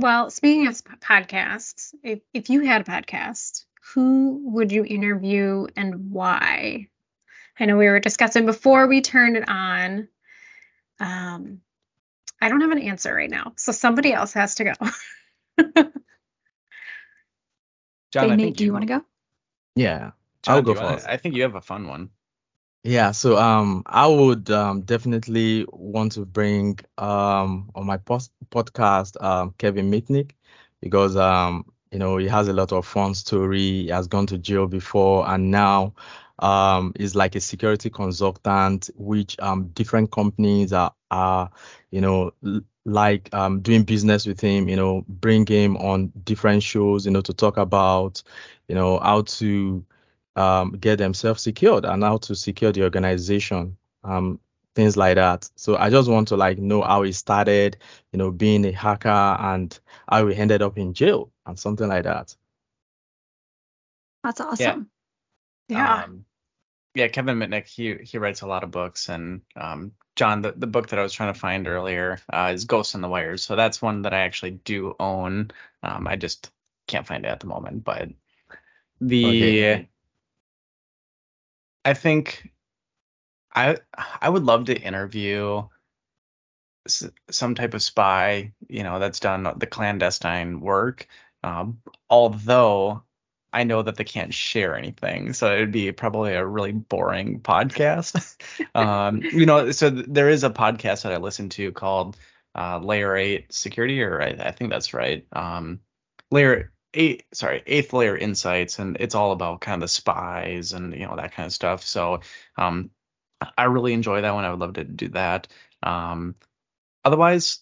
Well, speaking of podcasts, if, if you had a podcast, who would you interview and why? I know we were discussing before we turned it on. Um, I don't have an answer right now, so somebody else has to go. John, hey, Nate, do you want to go? Yeah, John, I'll go first. I think you have a fun one. Yeah, so um, I would um definitely want to bring um on my post podcast um Kevin Mitnick because um you know he has a lot of fun story. He has gone to jail before and now um is like a security consultant, which um different companies are are you know like um doing business with him. You know, bring him on different shows. You know, to talk about you know how to um, get themselves secured and how to secure the organization, um, things like that. So I just want to like know how he started, you know, being a hacker and how he ended up in jail and something like that. That's awesome. yeah. Um, yeah, Kevin Mitnick, he he writes a lot of books, and um, John, the, the book that I was trying to find earlier uh, is Ghosts in the Wires. So that's one that I actually do own. Um, I just can't find it at the moment, but the Okay. I think I I would love to interview some type of spy, you know, that's done the clandestine work. Um, although I know that they can't share anything, so it'd be probably a really boring podcast. um, you know, so th- there is a podcast that I listen to called uh, Layer Eight Security, or I, I think that's right. Um, Layer Eight, sorry, Eighth Layer Insights, and it's all about kind of the spies and you know that kind of stuff. So um, I really enjoy that one. I would love to do that. Um, otherwise,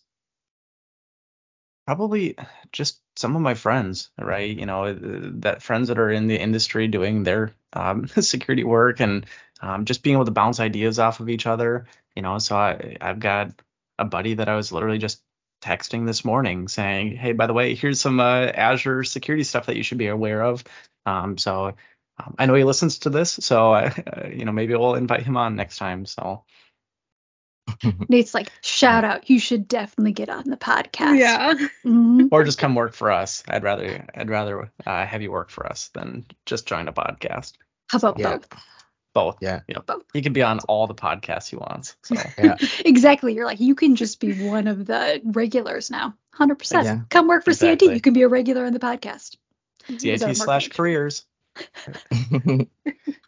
probably just some of my friends, right? You know, that friends that are in the industry doing their um, security work and um, just being able to bounce ideas off of each other. You know, so I, I've got a buddy that I was literally just texting this morning saying, "Hey, by the way, here's some uh, Azure security stuff that you should be aware of." Um, so um, I know he listens to this, so uh, you know maybe we'll invite him on next time. So Nate's like, shout out, you should definitely get on the podcast. yeah. Mhm. or just come work for us. I'd rather I'd rather uh, have you work for us than just join a podcast. How about Yeah. both? Both. Yeah. You know, Both. he can be on all the podcasts he wants. So Yeah. Exactly. You're like, you can just be one of the regulars now. 100%. Yeah. Come work for Exactly. CIT. You can be a regular on the podcast. CIT slash careers.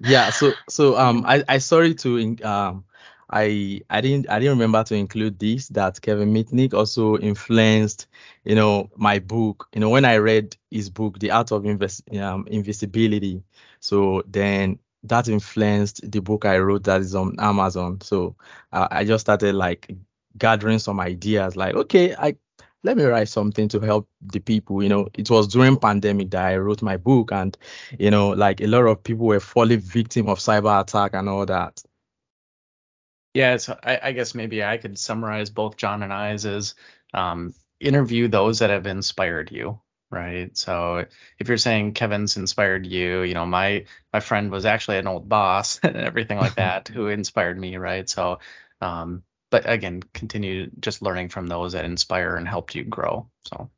yeah so so um i i sorry to um i i didn't i didn't remember to include this that kevin mitnick also influenced you know my book you know when i read his book the art of invest um, invisibility so then that influenced the book i wrote that is on amazon. So uh, i just started like gathering some ideas like okay i let me write something to help the people you know. It was during pandemic that i wrote my book and you know like a lot of people were falling victim of cyber attack and all that. Yeah, so I, I guess maybe I could summarize both John and I's um, interview those that have inspired you, right? So if you're saying Kevin's inspired you, you know, my my friend was actually an old boss and everything like that who inspired me, right? So, um, but again, continue just learning from those that inspire and helped you grow. So,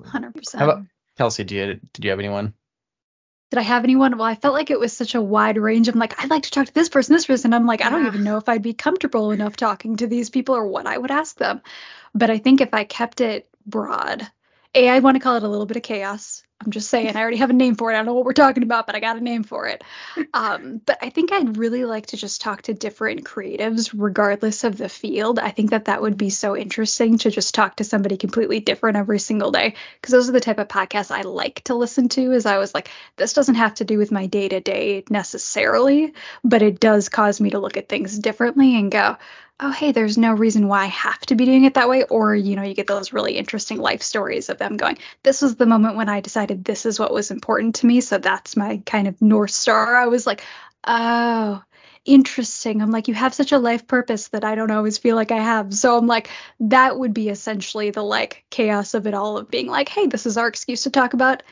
100%. How about- Kelsey, do you did you have anyone? Did I have anyone? Well, I felt like it was such a wide range. I'm like, I'd like to talk to this person, this person. I'm like, I don't even know if I'd be comfortable enough talking to these people or what I would ask them. But I think if I kept it broad, A, I want to call it a little bit of chaos. I'm just saying, I already have a name for it. I don't know what we're talking about, but I got a name for it. Um, but I think I'd really like to just talk to different creatives, regardless of the field. I think that that would be so interesting to just talk to somebody completely different every single day. Because those are the type of podcasts I like to listen to. Is I was like, this doesn't have to do with my day to day necessarily, but it does cause me to look at things differently and go, oh, hey, there's no reason why I have to be doing it that way. Or, you know, you get those really interesting life stories of them going, this was the moment when I decided this is what was important to me. So that's my kind of North Star. I was like, oh, interesting. I'm like, you have such a life purpose that I don't always feel like I have. So I'm like, that would be essentially the like chaos of it all of being like, hey, this is our excuse to talk about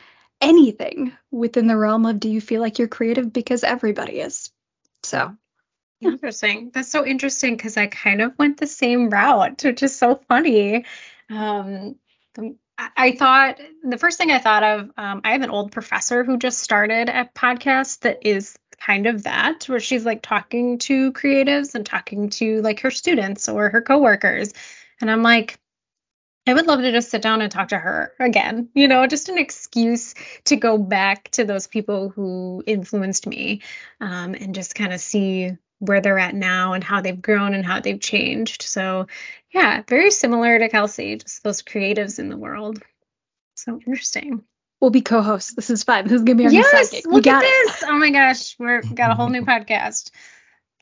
anything within the realm of do you feel like you're creative because everybody is. So Interesting. That's so interesting because I kind of went the same route, which is so funny. Um, I thought the first thing I thought of, um, I have an old professor who just started a podcast that is kind of that, where she's like talking to creatives and talking to like her students or her coworkers. And I'm like, I would love to just sit down and talk to her again, you know, just an excuse to go back to those people who influenced me um, and just kind of see where they're at now and how they've grown and how they've changed. So, yeah, very similar to Kelsey, just those creatives in the world. So interesting. We'll be co-hosts. This is fun. This is gonna be our yes, new look at got this. Oh my gosh, we're got a whole new podcast.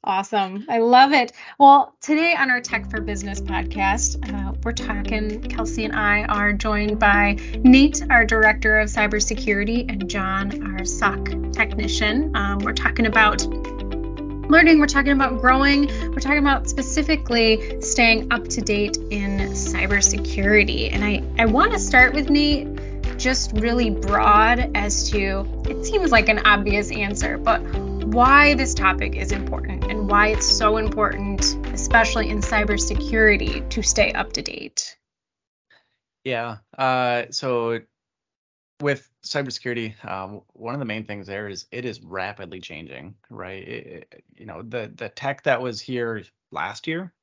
Awesome. I love it. Well, today on our Tech for Business podcast, uh, we're talking, Kelsey and I are joined by Nate, our Director of Cybersecurity, and John, our SOC technician. Um, we're talking about learning, we're talking about growing, we're talking about specifically staying up to date in cybersecurity. And I, I want to start with Nate just really broad as to it seems like an obvious answer, but why this topic is important and why it's so important, especially in cybersecurity, to stay up to date. Yeah. Uh, so with cybersecurity, um, one of the main things there is it is rapidly changing, right? It, you know, the the tech that was here last year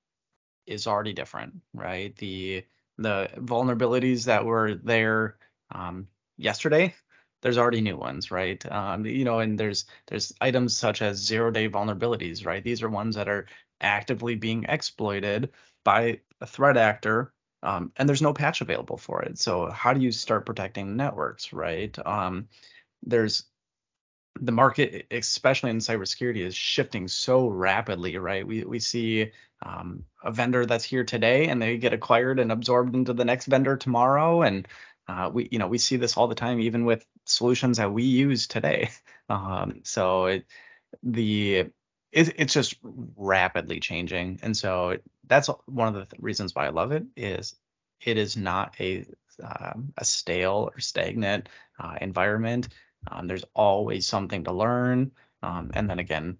is already different, right? The the vulnerabilities that were there um, yesterday there's already new ones, right? Um, you know, and there's there's items such as zero day vulnerabilities, right? These are ones that are actively being exploited by a threat actor, um, and there's no patch available for it. So how do you start protecting networks, right? Um, there's the market, especially in cybersecurity, is shifting so rapidly, right? We we see um, a vendor that's here today, and they get acquired and absorbed into the next vendor tomorrow, and uh, we you know we see this all the time, even with solutions that we use today. Um, so it, the it, it's just rapidly changing, and so it, that's one of the th- reasons why I love it. Is it is not a um, a stale or stagnant uh, environment. Um, there's always something to learn, um, and then again,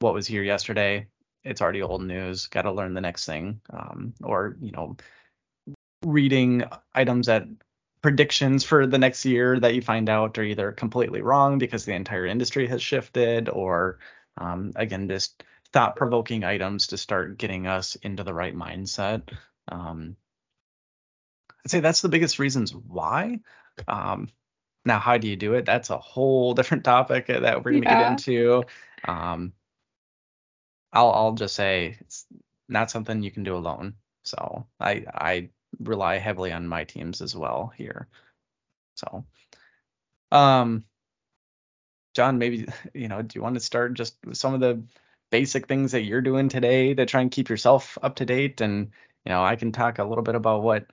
what was here yesterday, it's already old news. Got to learn the next thing, um, or you know, reading items that predictions for the next year that you find out are either completely wrong because the entire industry has shifted or um, again just thought provoking items to start getting us into the right mindset. Um, i'd say that's the biggest reasons why. Um, now how do you do it? That's a whole different topic that we're going to yeah. get into. Um, I'll, I'll just say it's not something you can do alone. So i i rely heavily on my teams as well here. So, um, John, maybe you know, do you want to start just some of the basic things that you're doing today to try and keep yourself up to date? And you know, I can talk a little bit about what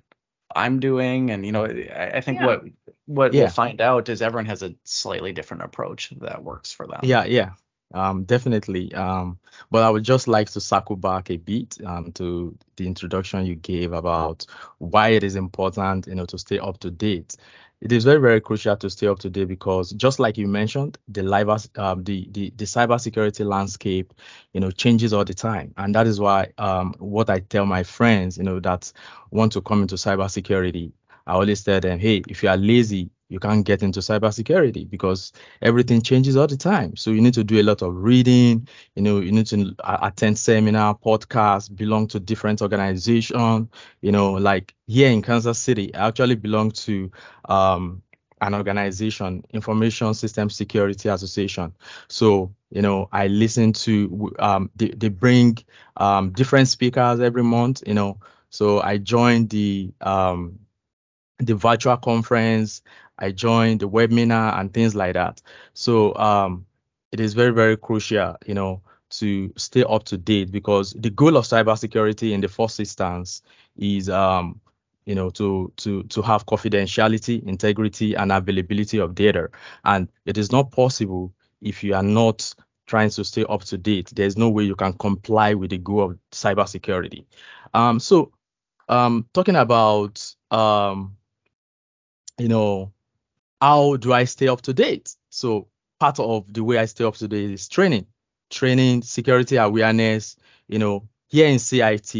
I'm doing, and you know, I, I think yeah. what what yeah. we'll find out is everyone has a slightly different approach that works for them. Yeah, yeah. Um, definitely. Um, but I would just like to circle back a bit um, to the introduction you gave about why it is important, you know, to stay up to date. It is very, very crucial to stay up to date because, just like you mentioned, the live, um, the, the the cybersecurity landscape, you know, changes all the time, and that is why um, what I tell my friends, you know, that want to come into cybersecurity, I always tell them, hey, if you are lazy, you can't get into cybersecurity because everything changes all the time. So you need to do a lot of reading. You know, you need to attend seminar, podcasts, belong to different organization. You know, like here in Kansas City, I actually belong to um, an organization, Information System Security Association. So, you know, I listen to, um, they, they bring um, different speakers every month, you know. So I joined the um, the virtual conference. I joined the webinar and things like that. So um, it is very, very crucial, you know, to stay up to date because the goal of cybersecurity in the first instance is um, you know to to to have confidentiality integrity and availability of data. And it is not possible if you are not trying to stay up to date. There's no way you can comply with the goal of cybersecurity. Um so um talking about um you know how do I stay up to date? So part of the way I stay up to date is training, training, security awareness. You know, here in CIT,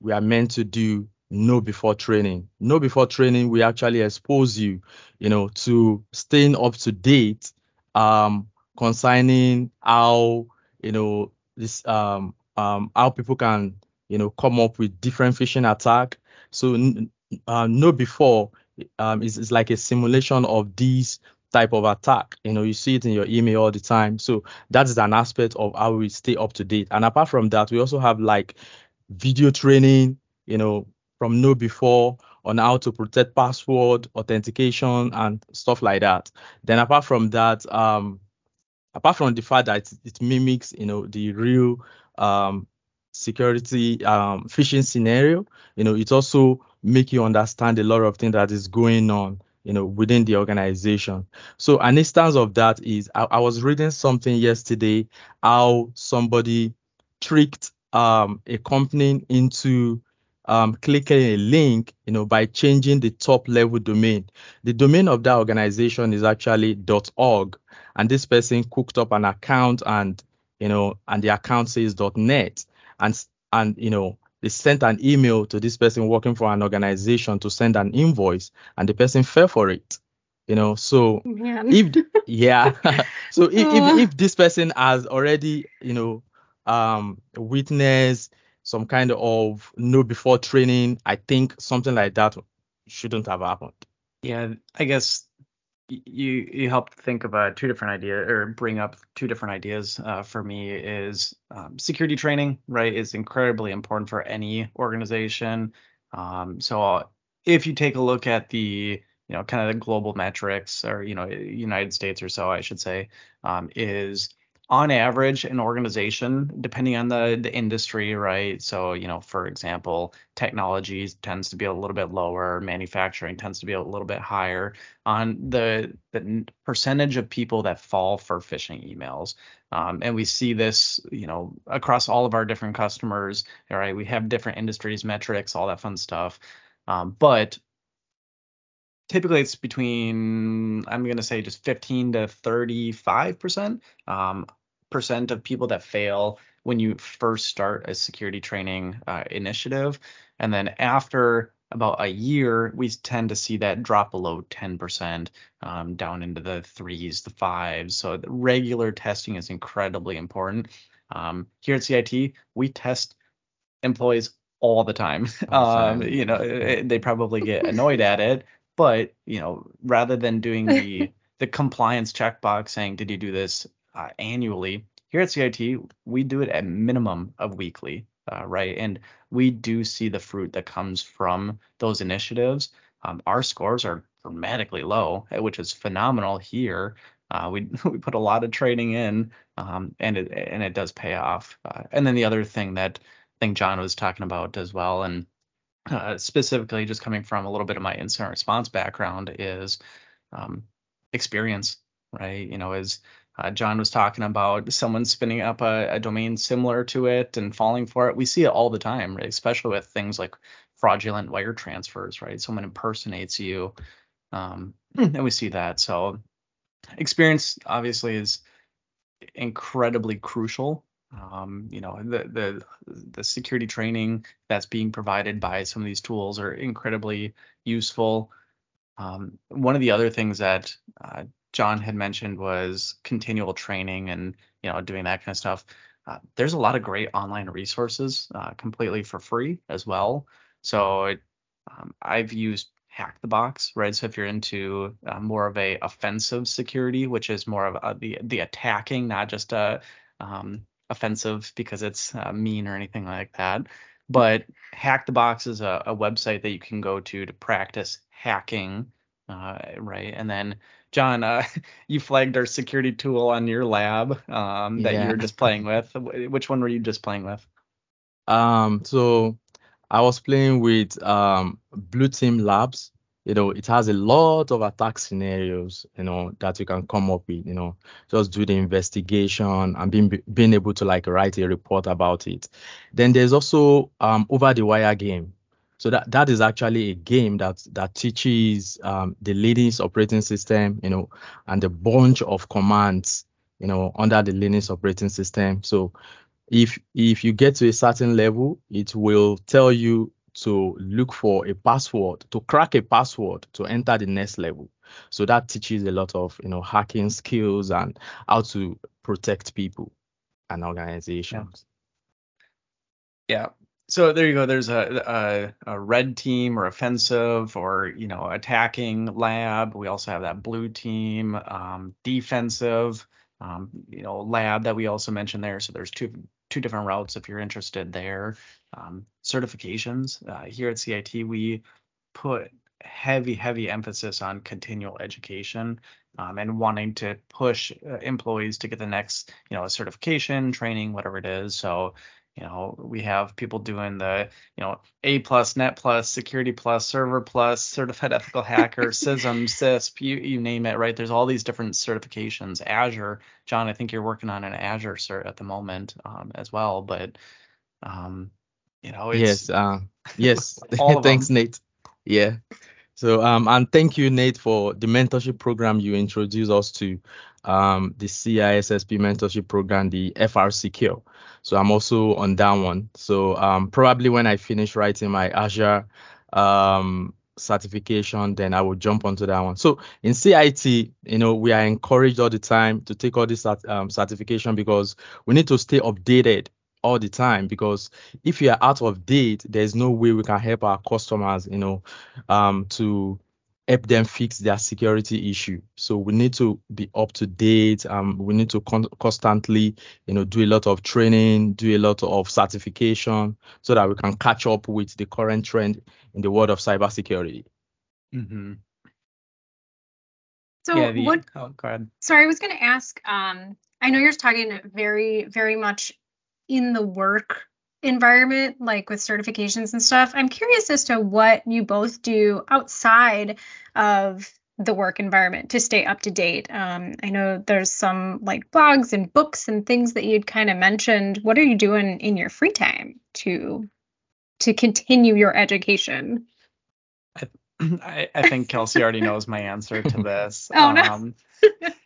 we are meant to do KnowBe4 training. KnowBe4 training, we actually expose you, you know, to staying up to date um, concerning how, you know, this um, um, how people can, you know, come up with different phishing attack. So uh, KnowBe4 um, is, is like a simulation of these type of attack. You know, you see it in your email all the time. So that is an aspect of how we stay up to date. And apart from that, we also have like video training, you know, from KnowBe4 on how to protect password, authentication, and stuff like that. Then apart from that, um, apart from the fact that it, it mimics, you know, the real um, security um, phishing scenario, you know, it also make you understand a lot of things that is going on you know within the organization so an instance of that is I, I was reading something yesterday how somebody tricked um, a company into um, clicking a link, you know, by changing the top level domain. The domain of that organization is actually .org, and this person cooked up an account, and you know, and the account says .net, and and you know, they sent an email to this person working for an organization to send an invoice, and the person fell for it. You know, so Man. if yeah, so if, if if this person has already, you know, um, witnessed some kind of KnowBe4 training, I think something like that shouldn't have happened. Yeah, I guess you you helped think about two different ideas or bring up two different ideas uh, for me is um, security training right is incredibly important for any organization. Um, so if you take a look at the you know kind of the global metrics or you know united states or so i should say um, is on average an organization depending on the the industry right? So you know for example technology tends to be a little bit lower manufacturing tends to be a little bit higher. On the the percentage of people that fall for phishing emails um, and we see this you know across all of our different customers all right? We have different industries metrics all that fun stuff. Um, but typically it's between i'm going to say just 15 to 35 percent. Um, percent of people that fail when you first start a security training uh, initiative. And then after about a year we tend to see that drop below 10% um, down into the threes the fives. So the regular testing is incredibly important. Um, here at cit we test employees all the time. Um, you know they probably get annoyed at it but you know rather than doing the the compliance checkbox saying did you do this uh, annually. Here at cit we do it at minimum of weekly uh, right? And we do see the fruit that comes from those initiatives. Um, our scores are dramatically low eh, which is phenomenal here. Uh, we we put a lot of training in um, and it and it does pay off. Uh, and then the other thing that I think John was talking about as well and uh, specifically just coming from a little bit of my incident response background is um, experience, right? You know, as uh, John was talking about someone spinning up a, a, domain similar to it and falling for it. We see it all the time, right? Especially with things like fraudulent wire transfers, right? Someone impersonates you, um, and we see that. So experience obviously is incredibly crucial um, you know the the the security training that's being provided by some of these tools are incredibly useful um, one of the other things that uh, john had mentioned was continual training and you know doing that kind of stuff uh, there's a lot of great online resources uh, completely for free as well so it, um, i've used hack the box right so if you're into uh, more of a offensive security which is more of a, the the attacking not just a um, offensive because it's uh, mean or anything like that. But Hack the Box is a, a website that you can go to to practice hacking, uh, right? And then John, uh, you flagged our security tool on your lab um, that yeah. you were just playing with. Which one were you just playing with? Um, so I was playing with um, Blue Team Labs you know, it has a lot of attack scenarios, you know, that you can come up with, you know, just do the investigation and being being able to like write a report about it. Then there's also um, over the wire game. So that that is actually a game that that teaches um, the Linux operating system, you know, and a bunch of commands, you know, under the Linux operating system. So if if you get to a certain level, it will tell you to look for a password, to crack a password to enter the next level. So that teaches a lot of you know hacking skills and how to protect people and organizations. Yeah. So there you go. There's a, a, a red team or offensive or you know attacking lab. We also have that blue team um, defensive um, you know lab that we also mentioned there. So there's two two different routes if you're interested there. Um, certifications uh, here at CIT we put heavy heavy emphasis on continual education um, and wanting to push uh, employees to get the next you know certification training whatever it is so you know we have people doing the you know a plus net plus security plus server plus certified ethical hacker CISM CISP you, you name it right? There's all these different certifications. Azure john i think you're working on an azure cert at the moment um, as well but um you know yes uh, yes. thanks nate. Yeah so um and thank you Nate for the mentorship program you introduced us to um the CISSP mentorship program the FRSecure. So I'm also on that one. So um probably when I finish writing my Azure um certification then I will jump onto that one. So in CIT, you know, we are encouraged all the time to take all this um, certification because we need to stay updated all the time because if you are out of date, there's no way we can help our customers, you know, um, to help them fix their security issue. So we need to be up to date. Um, we need to con- constantly, you know, do a lot of training, do a lot of certification, so that we can catch up with the current trend in the world of cybersecurity. Mm-hmm. So yeah, the, what? Oh, go ahead. Sorry, I was going to ask. Um, I know you're talking very, very much in the work environment, like with certifications and stuff. I'm curious as to what you both do outside of the work environment to stay up to date. Um, I know there's some like blogs and books and things that you'd kind of mentioned. What are you doing in your free time to to continue your education? I, I think Kelsey already knows my answer to this. oh no.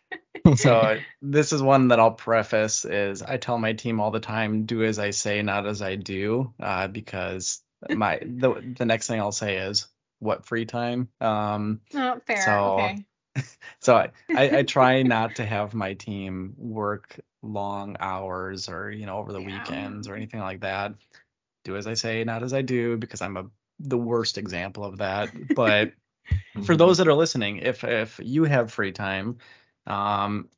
So this is one that I'll preface is I tell my team all the time, do as I say, not as I do, uh, because my the the next thing I'll say is what free time. Um, oh, fair. So, okay. so I, I, I try not to have my team work long hours or you know over the yeah. weekends or anything like that. Do as I say, not as I do, because I'm a the worst example of that. But for those that are listening, if if you have free time, um,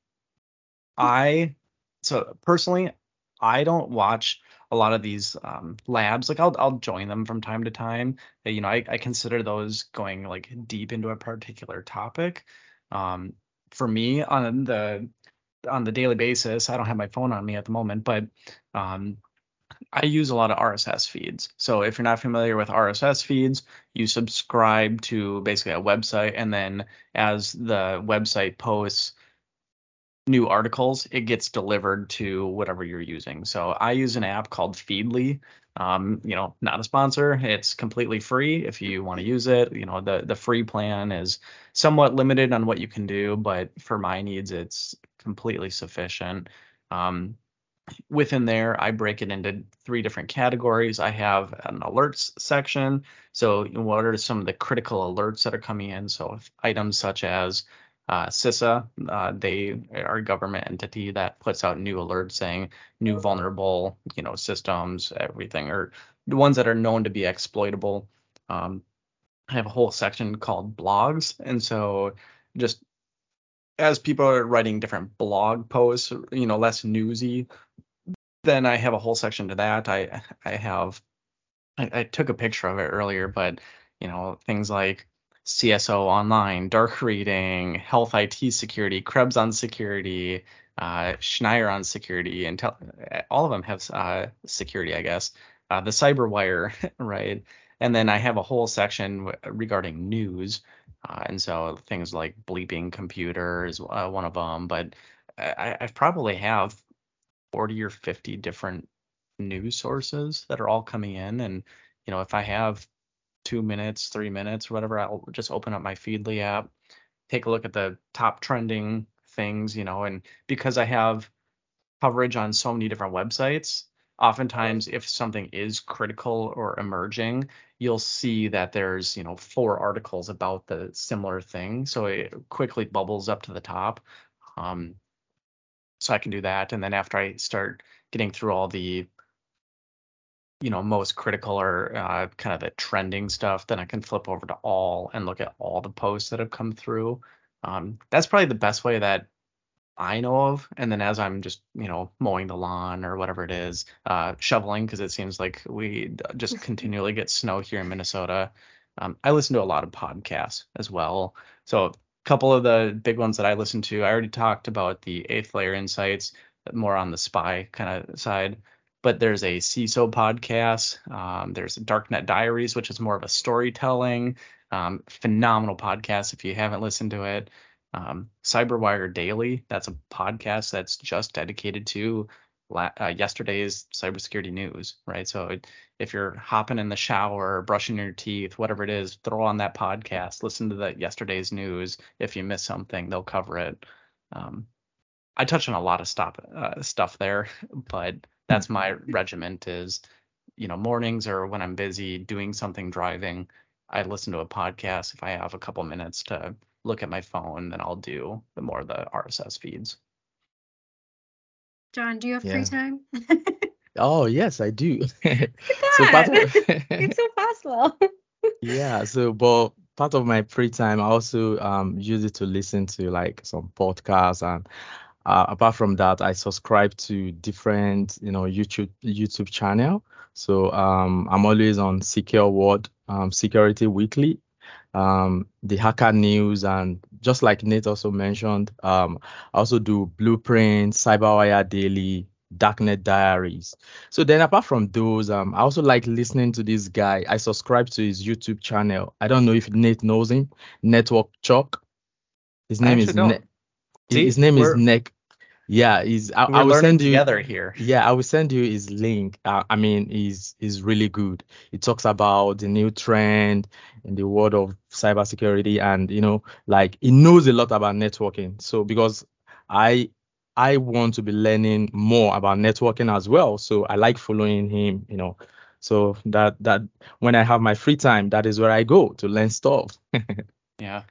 I so personally, I don't watch a lot of these um, labs. Like I'll I'll join them from time to time. You know, I, I consider those going like deep into a particular topic. Um, for me on the on the daily basis, I don't have my phone on me at the moment, but um, I use a lot of RSS feeds. So if you're not familiar with RSS feeds, you subscribe to basically a website, and then as the website posts new articles, it gets delivered to whatever you're using. So I use an app called Feedly. Um, you know, not a sponsor. It's completely free if you want to use it. You know, the the free plan is somewhat limited on what you can do, but for my needs, it's completely sufficient. Um, within there, I break it into three different categories. I have an alerts section. So, what are some of the critical alerts that are coming in? So, items such as uh, CISA, uh, they are a government entity that puts out new alerts saying new vulnerable, you know, systems, everything, or the ones that are known to be exploitable. Um, I have a whole section called blogs, and so just as people are writing different blog posts, you know, less newsy, then I have a whole section to that. I I have I, I took a picture of it earlier, but you know, things like CSO online, dark reading, health IT security, Krebs on security, uh, Schneier on security, and all of them have uh, security, I guess. Uh, the CyberWire, right? And then I have a whole section regarding news, uh, and so things like bleeping computer is uh, one of them. But I, I probably have 40 or 50 different news sources that are all coming in, and you know, if I have two minutes, three minutes, whatever, I'll just open up my Feedly app, take a look at the top trending things, you know, and because I have coverage on so many different websites, oftentimes if something is critical or emerging, you'll see that there's, you know, four articles about the similar thing. So it quickly bubbles up to the top. Um, so I can do that. And then after I start getting through all the you know most critical or uh, kind of the trending stuff then i can flip over to all and look at all the posts that have come through um, that's probably the best way that i know of and then as i'm just you know mowing the lawn or whatever it is uh, shoveling because it seems like we just continually get snow here in minnesota um, i listen to a lot of podcasts as well so a couple of the big ones that i listen to i already talked about the eighth layer insights more on the spy kind of side but there's a CISO podcast. Um, there's Darknet Diaries, which is more of a storytelling, um, phenomenal podcast if you haven't listened to it. Um, Cyberwire Daily, that's a podcast that's just dedicated to uh, yesterday's cybersecurity news, right? So it, if you're hopping in the shower, brushing your teeth, whatever it is, throw on that podcast, listen to the yesterday's news. If you miss something, they'll cover it. Um, I touch on a lot of stuff uh, stuff there, but that's my regiment is you know mornings or when i'm busy doing something driving i listen to a podcast if i have a couple minutes to look at my phone then i'll do the more the rss feeds. John do you have yeah. free time? Oh yes i do. So it's so possible. Yeah so but part of my free time i also um use it to listen to like some podcasts and uh, apart from that, I subscribe to different, you know, YouTube YouTube channel. So um, I'm always on Secure World, um, Security Weekly, um, the Hacker News, and just like Nate also mentioned, um, I also do Blueprint, Cyberwire Daily, Darknet Diaries. So then, apart from those, um, I also like listening to this guy. I subscribe to his YouTube channel. I don't know if Nate knows him. Network Chalk. His name is. Ne- See, his name is Nick. Yeah, he's. I, I will send you together here. Yeah, I will send you his link. Uh, I mean, he's he's really good. He talks about the new trend in the world of cybersecurity, and you know, like he knows a lot about networking. So because I I want to be learning more about networking as well, so I like following him. You know, so that that when I have my free time, that is where I go to learn stuff. yeah.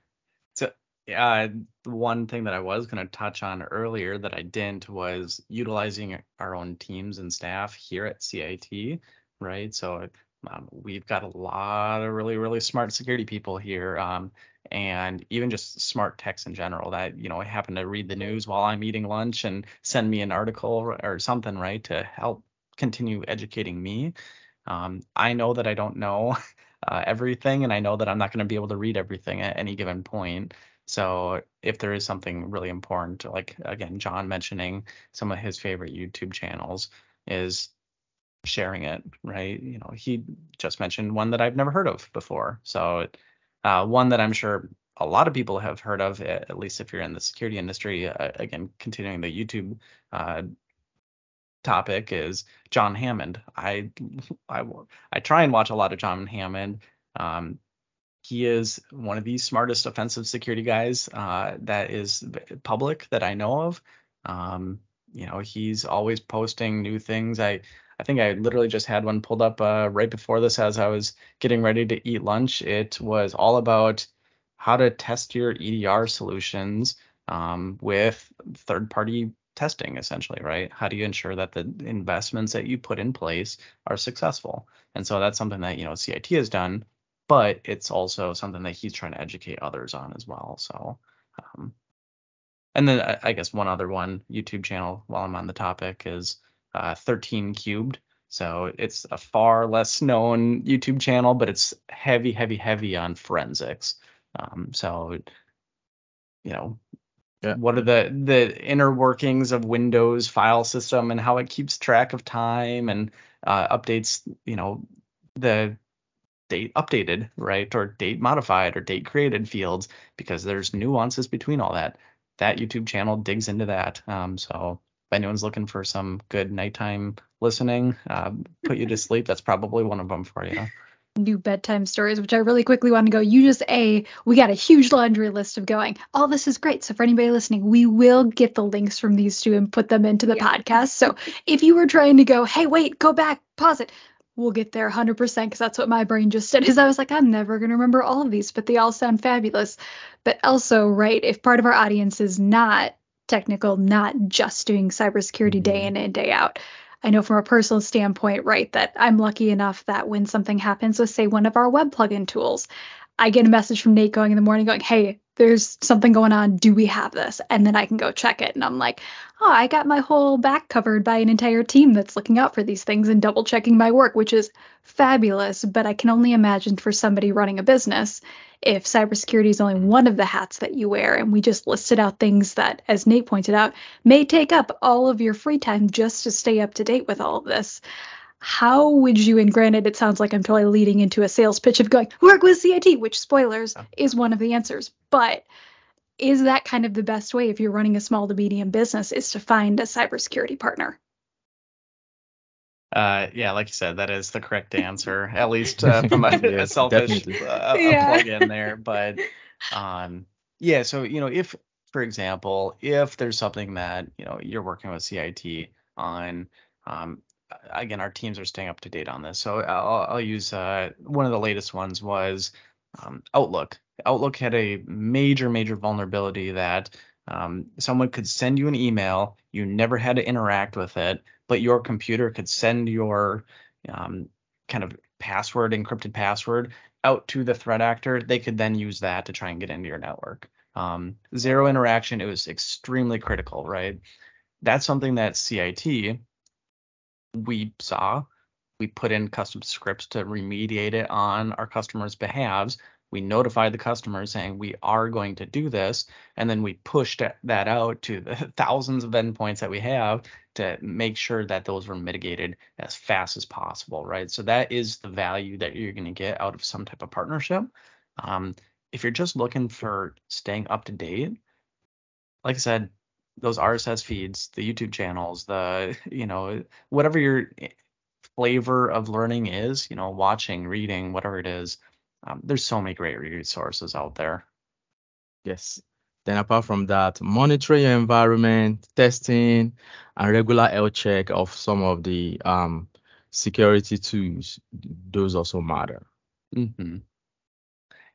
Yeah, one thing that I was going to touch on earlier that I didn't was utilizing our own teams and staff here at CIT, right? So um, we've got a lot of really, really smart security people here, um, and even just smart techs in general that you know happen to read the news while I'm eating lunch and send me an article or something, right, to help continue educating me. Um, I know that I don't know uh, everything, and I know that I'm not going to be able to read everything at any given point. So if there is something really important, like again, John mentioning some of his favorite YouTube channels is sharing it, right? You know, he just mentioned one that I've never heard of before. So uh, one that I'm sure a lot of people have heard of, at least if you're in the security industry. Uh, again, continuing the YouTube uh, topic is John Hammond. I, I I try and watch a lot of John Hammond. Um, he is one of the smartest offensive security guys uh, that is public that I know of. Um, you know, he's always posting new things. I I think I literally just had one pulled up uh, right before this as I was getting ready to eat lunch. It was all about how to test your EDR solutions um, with third-party testing, essentially, right? How do you ensure that the investments that you put in place are successful? And so that's something that you know CIT has done but it's also something that he's trying to educate others on as well. So, um, and then I, guess one other one YouTube channel while I'm on the topic is uh, 13 Cubed. So it's a far less known YouTube channel, but it's heavy, heavy, heavy on forensics. Um, so, you know, yeah. what are the the inner workings of Windows file system and how it keeps track of time and uh, updates, you know, the date updated, right? Or date modified or date created fields because there's nuances between all that. That YouTube channel digs into that. Um, so if anyone's looking for some good nighttime listening, uh, put you to sleep, that's probably one of them for you. new bedtime stories, which I really quickly want to go. You just a we got a huge laundry list of going. All this is great. So for anybody listening, we will get the links from these two and put them into the yeah. podcast. So if you were trying to go, hey, wait, go back, pause it. We'll get there 100% because that's what my brain just did. Is I was like, I'm never going to remember all of these, but they all sound fabulous. But also, right, if part of our audience is not technical, not just doing cybersecurity day mm-hmm. in and day out, I know from a personal standpoint, right, that I'm lucky enough that when something happens with, say, one of our web plugin tools, I get a message from Nate going in the morning going, hey, there's something going on. Do we have this? And then I can go check it. And I'm like, oh, I got my whole back covered by an entire team that's looking out for these things and double checking my work, which is fabulous. But I can only imagine for somebody running a business, if cybersecurity is only one of the hats that you wear, and we just listed out things that, as Nate pointed out, may take up all of your free time just to stay up to date with all of this. How would you, and granted, it sounds like I'm totally leading into a sales pitch of going, work with CIT, which spoilers is one of the answers, but is that kind of the best way if you're running a small to medium business is to find a cybersecurity partner? Uh, yeah, like you said, that is the correct answer, at least uh, from a, yes, a selfish uh, yeah. plug in there. But um, yeah, so you know, if for example, if there's something that you know you're working with CIT on, um, again, our teams are staying up to date on this. So I'll, I'll use uh, one of the latest ones was um, Outlook. Outlook had a major, major vulnerability that um, someone could send you an email, you never had to interact with it, but your computer could send your um, kind of password, encrypted password, out to the threat actor. They could then use that to try and get into your network. Um, zero interaction, it was extremely critical, right? That's something that CIT we saw. We put in custom scripts to remediate it on our customers' behalves we notified the customer saying we are going to do this and then we pushed that out to the thousands of endpoints that we have to make sure that those were mitigated as fast as possible right so that is the value that you're going to get out of some type of partnership um, if you're just looking for staying up to date like i said those rss feeds the youtube channels the you know whatever your flavor of learning is you know watching reading whatever it is um, there's so many great resources out there. Yes. Then apart from that, monitor your environment, testing, and regular health check of some of the um, security tools. Those also matter. Mm-hmm.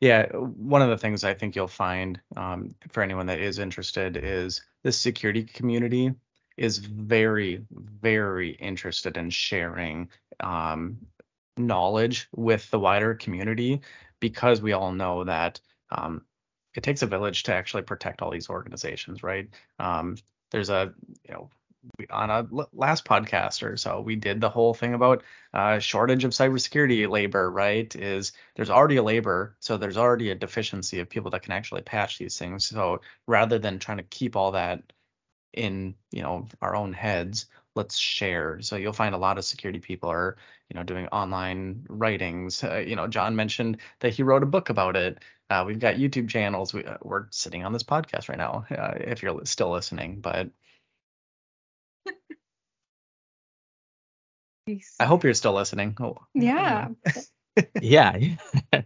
Yeah, one of the things I think you'll find um, for anyone that is interested is the security community is very, very interested in sharing um, knowledge with the wider community because we all know that um, it takes a village to actually protect all these organizations, right? Um, there's a, you know, on a last podcast or so, we did the whole thing about uh, shortage of cybersecurity labor, right? Is there's already a labor, so there's already a deficiency of people that can actually patch these things. So rather than trying to keep all that in, you know, our own heads, let's share. So you'll find a lot of security people are, you know, doing online writings. Uh, you know, John mentioned that he wrote a book about it. Uh, we've got YouTube channels. We, uh, we're sitting on this podcast right now, uh, if you're still listening. But I hope you're still listening. Oh, yeah. yeah.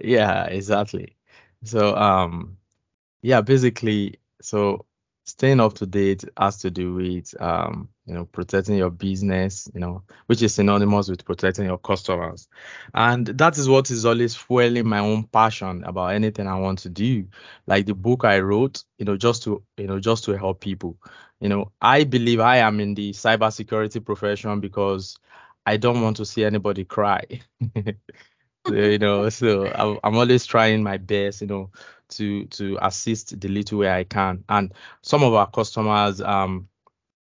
yeah, exactly. So, um, yeah, basically, so staying up to date has to do with um, you know protecting your business you know which is synonymous with protecting your customers. And that is what is always fueling my own passion about anything i want to do. Like the book i wrote you know just to you know just to help people. You know i believe i am in the cybersecurity profession because i don't want to see anybody cry. So, you know so I'm always trying my best you know to to assist the little way I can. And some of our customers um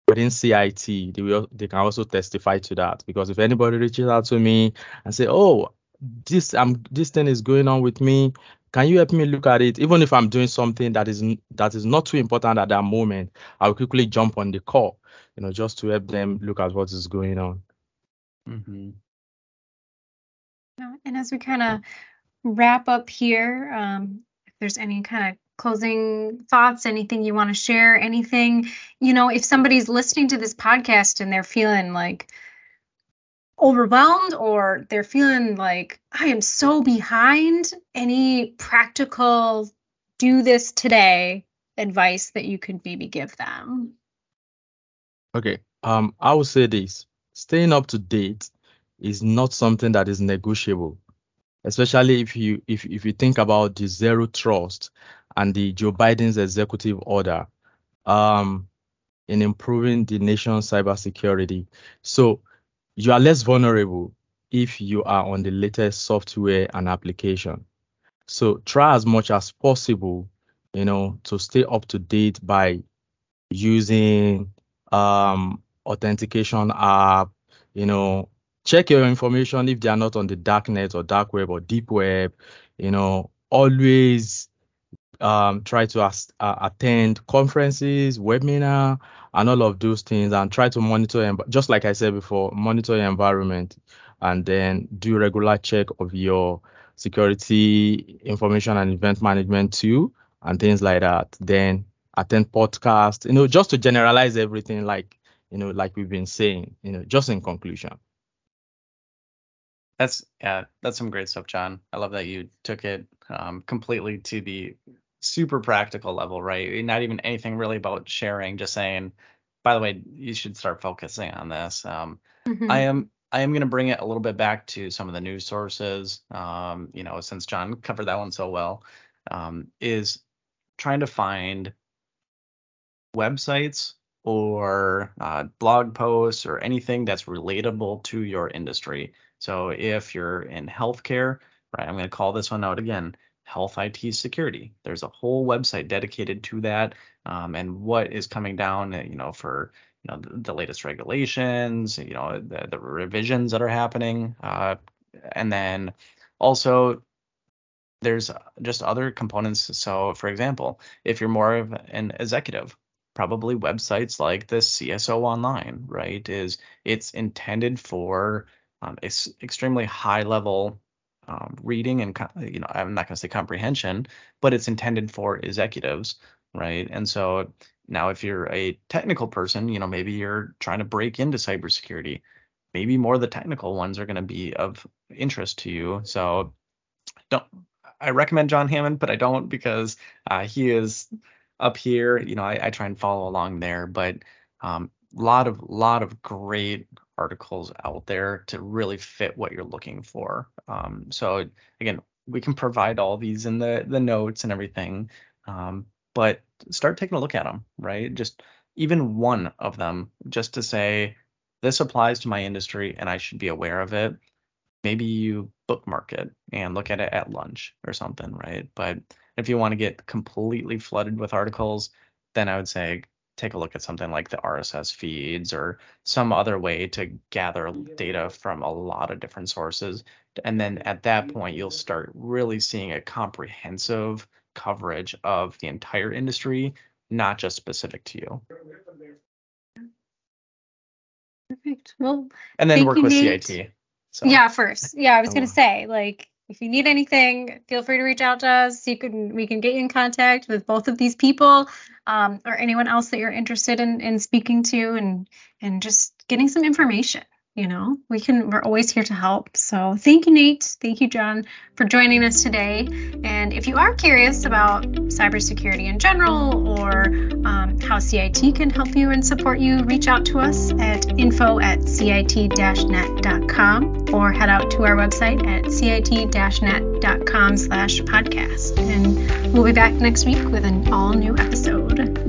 within CIT, they will they can also testify to that because if anybody reaches out to me and say, "Oh, this um this thing is going on with me," can you help me look at it? Even if I'm doing something that is that is not too important at that moment, I'll quickly jump on the call, you know, just to help them look at what is going on. Mm-hmm. And as we kind of wrap up here, um, there's any kind of closing thoughts, anything you want to share, anything, you know, if somebody's listening to this podcast and they're feeling like, overwhelmed or they're feeling like I am so behind, any practical do this today advice that you could maybe give them? Okay. Um, I would say this: staying up to date is not something that is negotiable, especially if you if if you think about the zero trust and the Joe Biden's executive order um, in improving the nation's cybersecurity. So you are less vulnerable if you are on the latest software and application. So try as much as possible, you know, to stay up to date by using um, authentication app, you know, check your information if they are not on the dark net or dark web or deep web, you know, always um, try to uh, attend conferences, webinar, and all of those things, and try to monitor. Just like I said before, monitor your environment, and then do regular check of your security information and event management too, and things like that. Then attend podcast, you know, just to generalize everything, like you know, like we've been saying, you know, just in conclusion. That's yeah, that's some great stuff, John. I love that you took it um, completely to the super practical level, right? Not even anything really about sharing, just saying, by the way, you should start focusing on this. Um, mm-hmm. I am I am going to bring it a little bit back to some of the news sources. Um, you know, since John covered that one so well, um, is trying to find websites or uh, blog posts or anything that's relatable to your industry. So if you're in healthcare, right, I'm going to call this one out again health IT security. There's a whole website dedicated to that um, and what is coming down, you know, for you know the, the latest regulations, you know, the, the, revisions that are happening, uh, and then also there's just other components. So, for example, if you're more of an executive, probably websites like the CSO Online, right? Is it's intended for um, it's extremely high level um, reading and you know I'm not going to say comprehension, but it's intended for executives, right? And so now if you're a technical person, you know maybe you're trying to break into cybersecurity, maybe more of the technical ones are going to be of interest to you. So don't I recommend John Hammond, but I don't because uh, he is up here. You know I, I, try and follow along there, but um, lot of lot of great articles out there to really fit what you're looking for. Um, so again, we can provide all these in the the notes and everything, um, but start taking a look at them, right? Just even one of them, just to say this applies to my industry and I should be aware of it. Maybe you bookmark it and look at it at lunch or something, right? But if you want to get completely flooded with articles, then I would say take a look at something like the RSS feeds or some other way to gather data from a lot of different sources. And then at that mm-hmm. point, you'll start really seeing a comprehensive coverage of the entire industry, not just specific to you. Perfect. Well, and then work with Nate. CIT. So. Yeah, first. Yeah, I was gonna say like if you need anything, feel free to reach out to us. You can we can get you in contact with both of these people um, or anyone else that you're interested in in speaking to and and just getting some information you know we can we're always here to help. So thank you nate. Thank you john for joining us today. And if you are curious about cybersecurity in general or um, how cit can help you and support you reach out to us at info at cit-net.com or head out to our website at cit-net.com slash podcast. And we'll be back next week with an all new episode